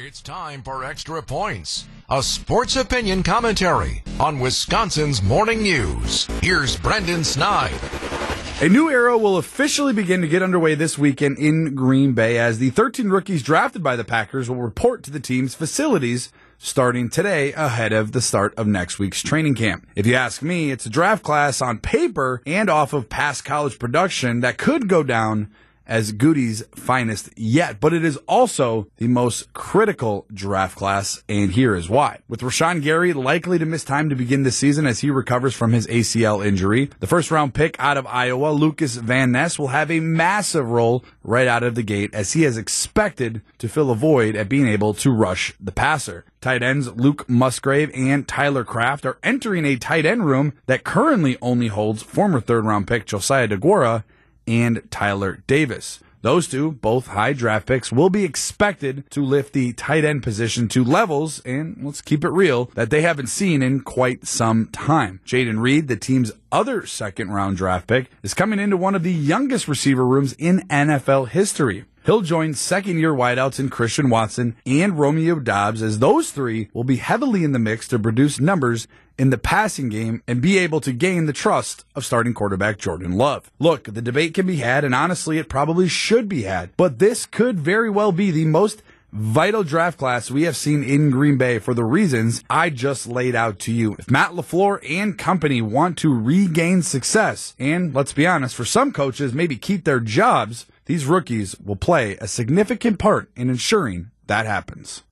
It's time for Extra Points, a sports opinion commentary on Wisconsin's morning news. Here's Brendan Snide. A new era will officially begin to get underway this weekend in Green Bay as the 13 rookies drafted by the Packers will report to the team's facilities starting today ahead of the start of next week's training camp. If you ask me, it's a draft class on paper and off of past college production that could go down as Gutey's finest yet, but it is also the most critical draft class, and here is why. With Rashan Gary likely to miss time to begin the season as he recovers from his ACL injury, the first round pick out of Iowa, Lukas Van Ness, will have a massive role right out of the gate as he is expected to fill a void at being able to rush the passer. Tight ends Luke Musgrave and Tyler Kraft are entering a tight end room that currently only holds former third round pick Josiah Deguara and Tyler Davis. Those two, both high draft picks, will be expected to lift the tight end position to levels, and let's keep it real, that they haven't seen in quite some time. Jayden Reed, the team's other second round draft pick, is coming into one of the youngest receiver rooms in NFL history. He'll join second year wideouts in Christian Watson and Romeo Doubs, as those three will be heavily in the mix to produce numbers in the passing game and be able to gain the trust of starting quarterback Jordan Love. Look, the debate can be had, and honestly, it probably should be had, but this could very well be the most vital draft class we have seen in Green Bay for the reasons I just laid out to you. If Matt LaFleur and company want to regain success, and let's be honest, for some coaches, maybe keep their jobs, these rookies will play a significant part in ensuring that happens.